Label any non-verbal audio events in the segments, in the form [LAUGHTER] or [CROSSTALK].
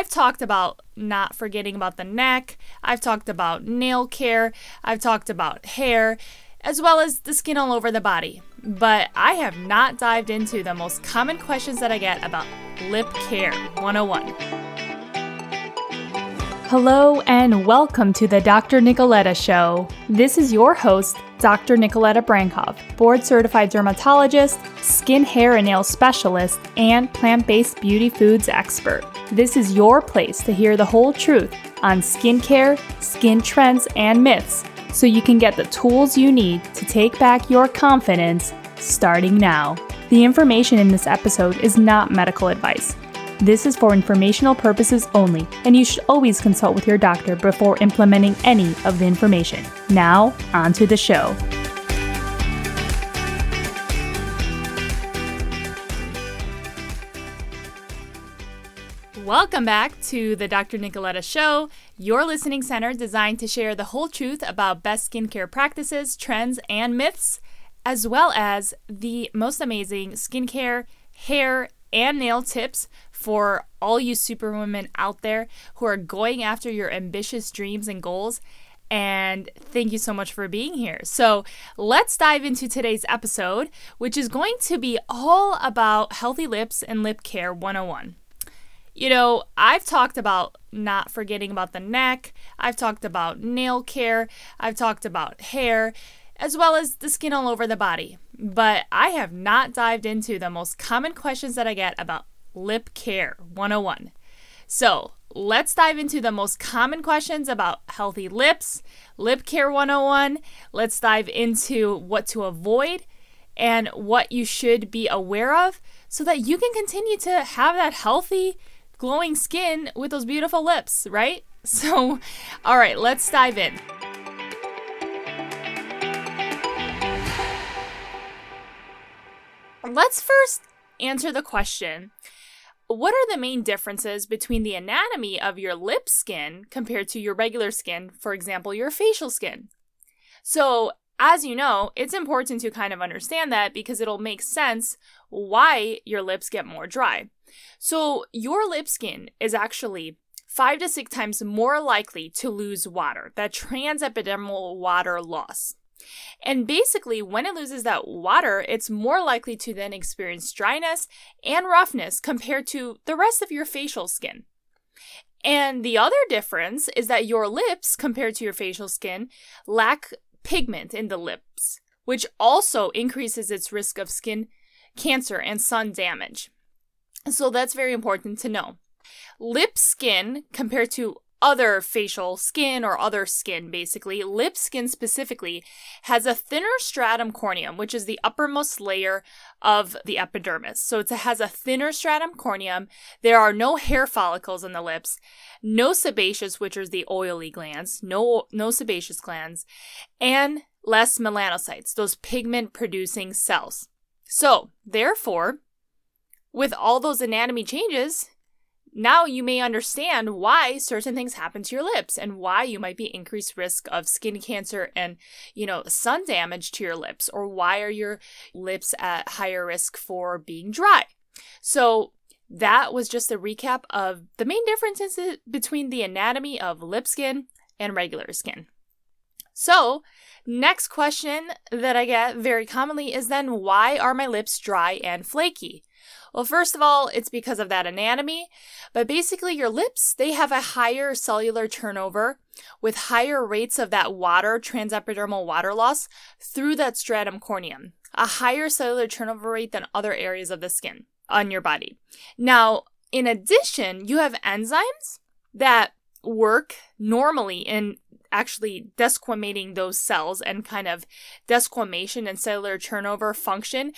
I've talked about not forgetting about the neck, I've talked about nail care, I've talked about hair, as well as the skin all over the body. But I have not dived into the most common questions that I get about lip care 101. Hello, and welcome to the Dr. Nikoleta Show. This is your host, Dr. Nikoleta Brankov, board certified dermatologist, skin, hair, and nail specialist, and plant based beauty foods expert. This is your place to hear the whole truth on skincare, skin trends, and myths so you can get the tools you need to take back your confidence starting now. The information in this episode is not medical advice. This is for informational purposes only, and you should always consult with your doctor before implementing any of the information. Now, on to the show. Welcome back to the Dr. Nikoleta Show, your listening center designed to share the whole truth about best skincare practices, trends, and myths, as well as the most amazing skincare, hair, and nail tips for all you superwomen out there who are going after your ambitious dreams and goals. And thank you so much for being here. So, let's dive into today's episode, which is going to be all about healthy lips and lip care 101. You know, I've talked about not forgetting about the neck, I've talked about nail care, I've talked about hair, as well as the skin all over the body. But I have not dived into the most common questions that I get about Lip Care 101. So, let's dive into the most common questions about healthy lips, Lip Care 101. Let's dive into what to avoid and what you should be aware of so that you can continue to have that healthy, glowing skin with those beautiful lips, right? [LAUGHS] So, all right, let's dive in. Let's first answer the question what are the main differences between the anatomy of your lip skin compared to your regular skin, for example, your facial skin? So, as you know, it's important to kind of understand that because it'll make sense why your lips get more dry. So, your lip skin is actually five to six times more likely to lose water, that transepidermal water loss. And basically, when it loses that water, it's more likely to then experience dryness and roughness compared to the rest of your facial skin. And the other difference is that your lips, compared to your facial skin, lack pigment in the lips, which also increases its risk of skin cancer and sun damage. So that's very important to know. Lip skin, compared to other facial skin or other skin, basically, lip skin specifically, has a thinner stratum corneum, which is the uppermost layer of the epidermis. So it has a thinner stratum corneum. There are no hair follicles in the lips, no sebaceous, which are the oily glands, no, no sebaceous glands, and less melanocytes, those pigment producing cells. So, therefore, with all those anatomy changes, now you may understand why certain things happen to your lips and why you might be increased risk of skin cancer and you know sun damage to your lips or why are your lips at higher risk for being dry. So that was just a recap of the main differences between the anatomy of lip skin and regular skin. So next question that i get very commonly is then why are my lips dry and flaky well, first of all, it's because of that anatomy, but basically, your lips, they have a higher cellular turnover with higher rates of that water, transepidermal water loss, through that stratum corneum, a higher cellular turnover rate than other areas of the skin on your body. Now, in addition, you have enzymes that work normally in actually desquamating those cells and kind of desquamation and cellular turnover function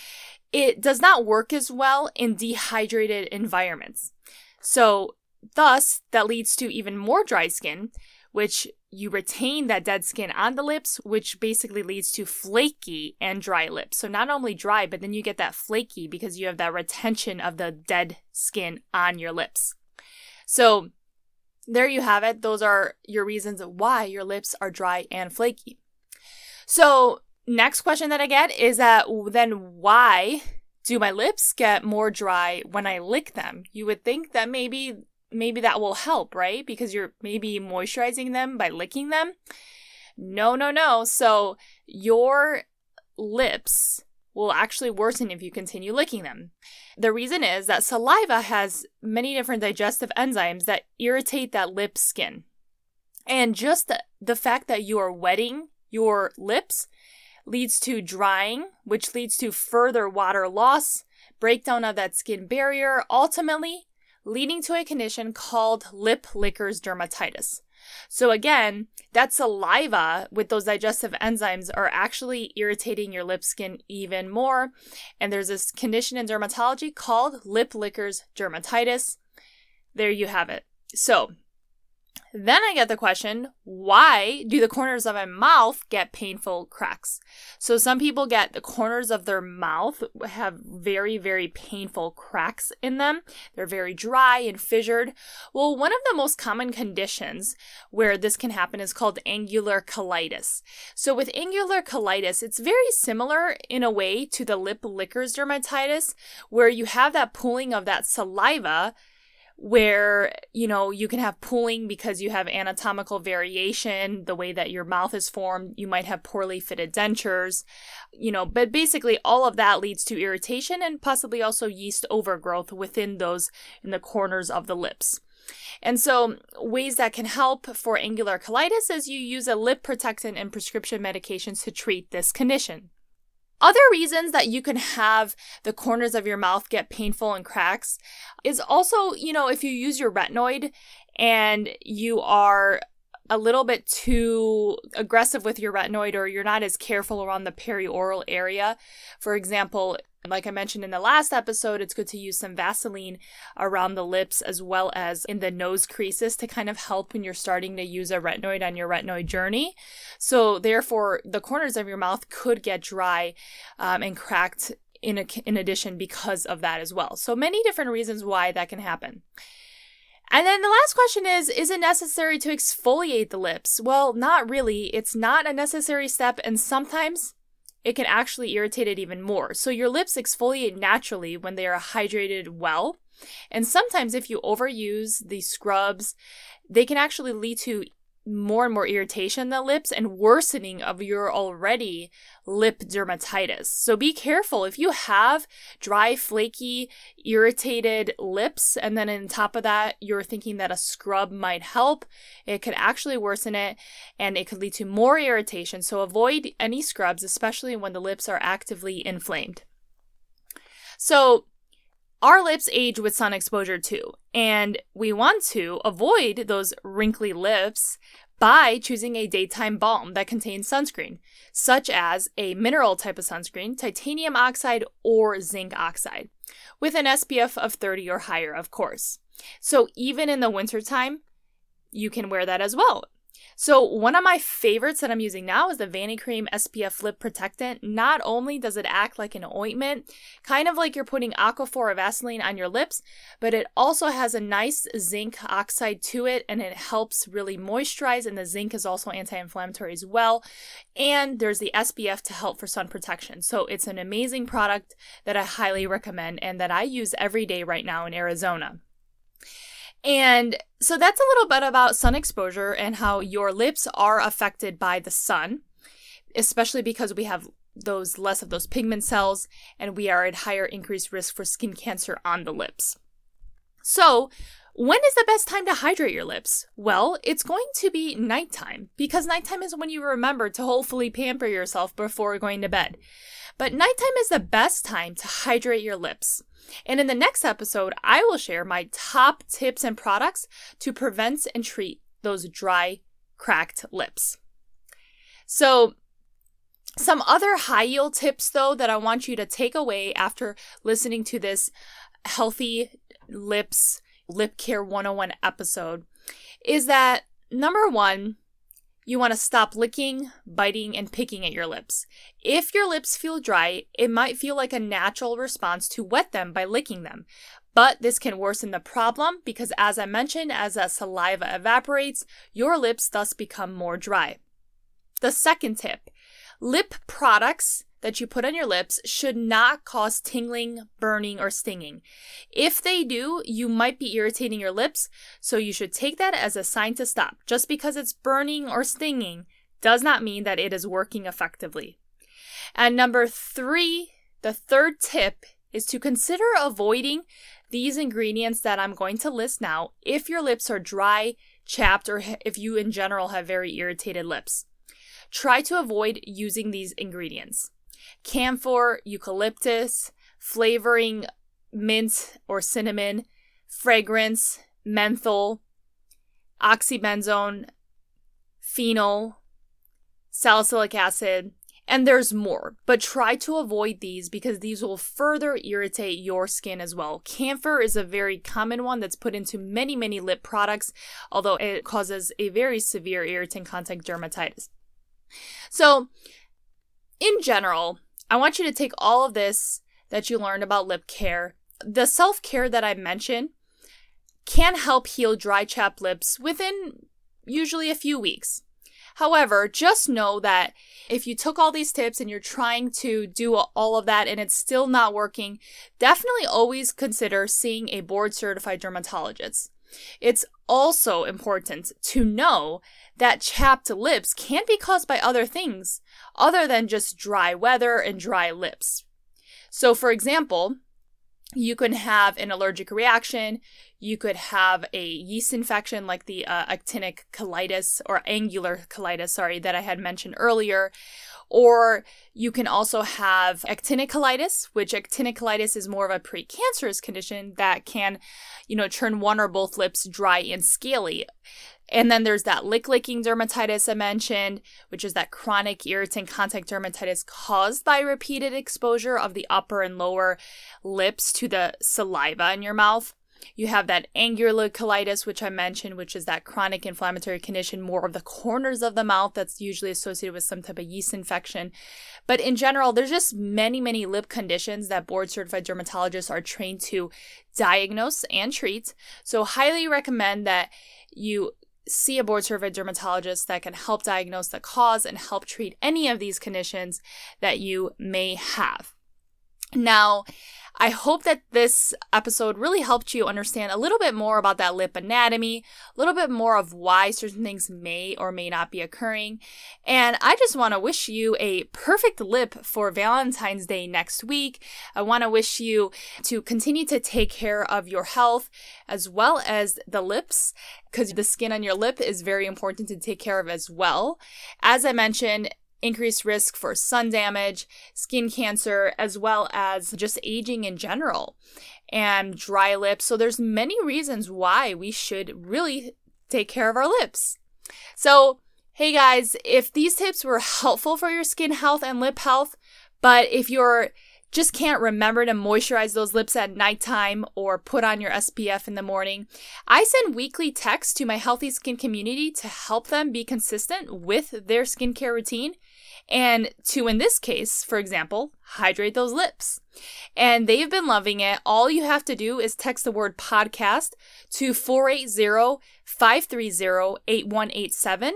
it does not work as well in dehydrated environments. So, thus, that leads to even more dry skin, which you retain that dead skin on the lips, which basically leads to flaky and dry lips. So, not only dry, but then you get that flaky because you have that retention of the dead skin on your lips. So, there you have it. Those are your reasons why your lips are dry and flaky. So, next question that I get is that then why do my lips get more dry when I lick them? You would think that maybe maybe that will help, right? Because you're maybe moisturizing them by licking them. No, no, no. So your lips will actually worsen if you continue licking them. The reason is that saliva has many different digestive enzymes that irritate that lip skin. And just the, fact that you are wetting your lips leads to drying, which leads to further water loss, breakdown of that skin barrier, ultimately leading to a condition called lip lickers dermatitis. So, again, that saliva with those digestive enzymes are actually irritating your lip skin even more. And there's this condition in dermatology called lip lickers dermatitis. There you have it. So, then I get the question why do the corners of my mouth get painful cracks? So, some people get the corners of their mouth have very, very painful cracks in them. They're very dry and fissured. Well, one of the most common conditions where this can happen is called angular cheilitis. So, with angular cheilitis, it's very similar in a way to the lip lickers dermatitis, where you have that pooling of that saliva where you know you can have pooling because you have anatomical variation the way that your mouth is formed you might have poorly fitted dentures you know but basically all of that leads to irritation and possibly also yeast overgrowth within those in the corners of the lips and so, ways that can help for angular cheilitis is you use a lip protectant and prescription medications to treat this condition. Other reasons that you can have the corners of your mouth get painful and cracks is also, you know, if you use your retinoid and you are a little bit too aggressive with your retinoid or you're not as careful around the perioral area. For example, like I mentioned in the last episode, it's good to use some Vaseline around the lips as well as in the nose creases to kind of help when you're starting to use a retinoid on your retinoid journey. So, therefore, the corners of your mouth could get dry um, and cracked in, a, in addition because of that as well. So, many different reasons why that can happen. And then the last question is Is it necessary to exfoliate the lips? Well, not really. It's not a necessary step, and sometimes it can actually irritate it even more. So your lips exfoliate naturally when they are hydrated well. And sometimes if you overuse the scrubs, they can actually lead to more and more irritation in the lips and worsening of your already lip dermatitis. So be careful if you have dry, flaky, irritated lips, and then on top of that, you're thinking that a scrub might help, it could actually worsen it and it could lead to more irritation. So avoid any scrubs, especially when the lips are actively inflamed. So, our lips age with sun exposure too, and we want to avoid those wrinkly lips by choosing a daytime balm that contains sunscreen, such as a mineral type of sunscreen, titanium oxide, or zinc oxide, with an SPF of 30 or higher, of course. So even in the wintertime, you can wear that as well. So, one of my favorites that I'm using now is the Vanicream SPF Lip Protectant. Not only does it act like an ointment, kind of like you're putting Aquaphor or Vaseline on your lips, but it also has a nice zinc oxide to it and it helps really moisturize. And the zinc is also anti inflammatory as well. And there's the SPF to help for sun protection. So, it's an amazing product that I highly recommend and that I use every day right now in Arizona. And so that's a little bit about sun exposure and how your lips are affected by the sun, especially because we have those less of those pigment cells and we are at higher increased risk for skin cancer on the lips. So, when is the best time to hydrate your lips? Well, it's going to be nighttime because nighttime is when you remember to hopefully pamper yourself before going to bed. But nighttime is the best time to hydrate your lips. And in the next episode, I will share my top tips and products to prevent and treat those dry, cracked lips. So, some other high yield tips, though, that I want you to take away after listening to this healthy lips, lip care 101 episode is that number one, you want to stop licking, biting, and picking at your lips. If your lips feel dry, it might feel like a natural response to wet them by licking them. But this can worsen the problem because, as I mentioned, as that saliva evaporates, your lips thus become more dry. The second tip Lip products that you put on your lips should not cause tingling, burning, or stinging. If they do, you might be irritating your lips, so you should take that as a sign to stop. Just because it's burning or stinging does not mean that it is working effectively. And number three, the third tip is to consider avoiding these ingredients that I'm going to list now if your lips are dry, chapped, or if you in general have very irritated lips. Try to avoid using these ingredients camphor, eucalyptus, flavoring mint or cinnamon, fragrance, menthol, oxybenzone, phenol, salicylic acid, and there's more, but try to avoid these because these will further irritate your skin as well. Camphor is a very common one that's put into many, many lip products, although it causes a very severe irritant contact dermatitis. So, in general, I want you to take all of this that you learned about lip care, the self care that I mentioned, can help heal dry, chapped lips within usually a few weeks. However, just know that if you took all these tips and you're trying to do all of that and it's still not working, definitely always consider seeing a board certified dermatologist. It's also important to know that chapped lips can be caused by other things other than just dry weather and dry lips. So, for example, you can have an allergic reaction. You could have a yeast infection like the uh, actinic cheilitis or angular cheilitis, sorry, that I had mentioned earlier. Or you can also have actinic cheilitis, which actinic cheilitis is more of a precancerous condition that can, you know, turn one or both lips dry and scaly. And then there's that lick licking dermatitis I mentioned, which is that chronic irritant contact dermatitis caused by repeated exposure of the upper and lower lips to the saliva in your mouth. You have that angular cheilitis, which I mentioned, which is that chronic inflammatory condition, more of the corners of the mouth that's usually associated with some type of yeast infection. But in general, there's just many, many lip conditions that board certified dermatologists are trained to diagnose and treat. So, highly recommend that you see a board certified dermatologist that can help diagnose the cause and help treat any of these conditions that you may have. Now, I hope that this episode really helped you understand a little bit more about that lip anatomy, a little bit more of why certain things may or may not be occurring. And I just want to wish you a perfect lip for Valentine's Day next week. I want to wish you to continue to take care of your health as well as the lips because the skin on your lip is very important to take care of as well. As I mentioned, increased risk for sun damage, skin cancer, as well as just aging in general and dry lips. So there's many reasons why we should really take care of our lips. So, hey guys, if these tips were [LAUGHS] helpful for your skin health and lip health, but if you're just can't remember to moisturize those lips at nighttime or put on your SPF in the morning, I send weekly texts to my healthy skin community to help them be consistent with their skincare routine and to, in this case, for example, hydrate those lips. And they've been loving it. All you have to do is text the word podcast to 480 530 8187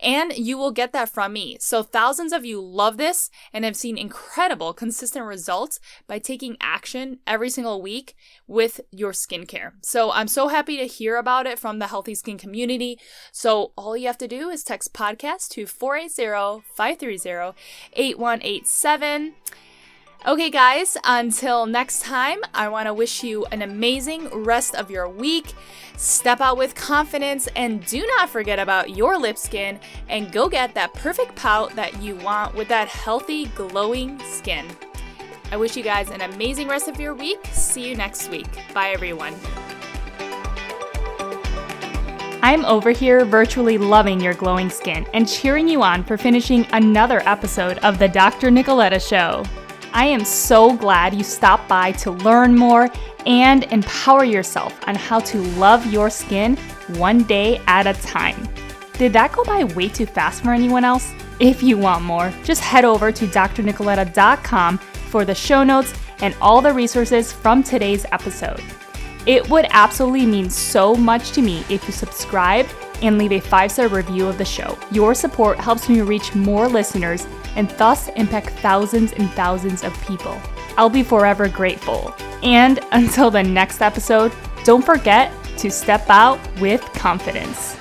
and you will get that from me. So, thousands of you love this and have seen incredible, consistent results by taking action every single week with your skincare. So, I'm so happy to hear about it from the healthy skin community. So, all you have to do is text podcast to 480 530 8187. Okay, guys, until next time, I want to wish you an amazing rest of your week. Step out with confidence and do not forget about your lip skin and go get that perfect pout that you want with that healthy, glowing skin. I wish you guys an amazing rest of your week. See you next week. Bye, everyone. I'm over here virtually loving your glowing skin and cheering you on for finishing another episode of The Dr. Nikoleta Show. I am so glad you stopped by to learn more and empower yourself on how to love your skin one day at a time. Did that go by way too fast for anyone else? If you want more, just head over to drnikoleta.com for the show notes and all the resources from today's episode. It would absolutely mean so much to me if you subscribed and leave a five star review of the show. Your support helps me reach more listeners and thus impact thousands and thousands of people. I'll be forever grateful. And [LAUGHS] until the next episode, don't forget to step out with confidence.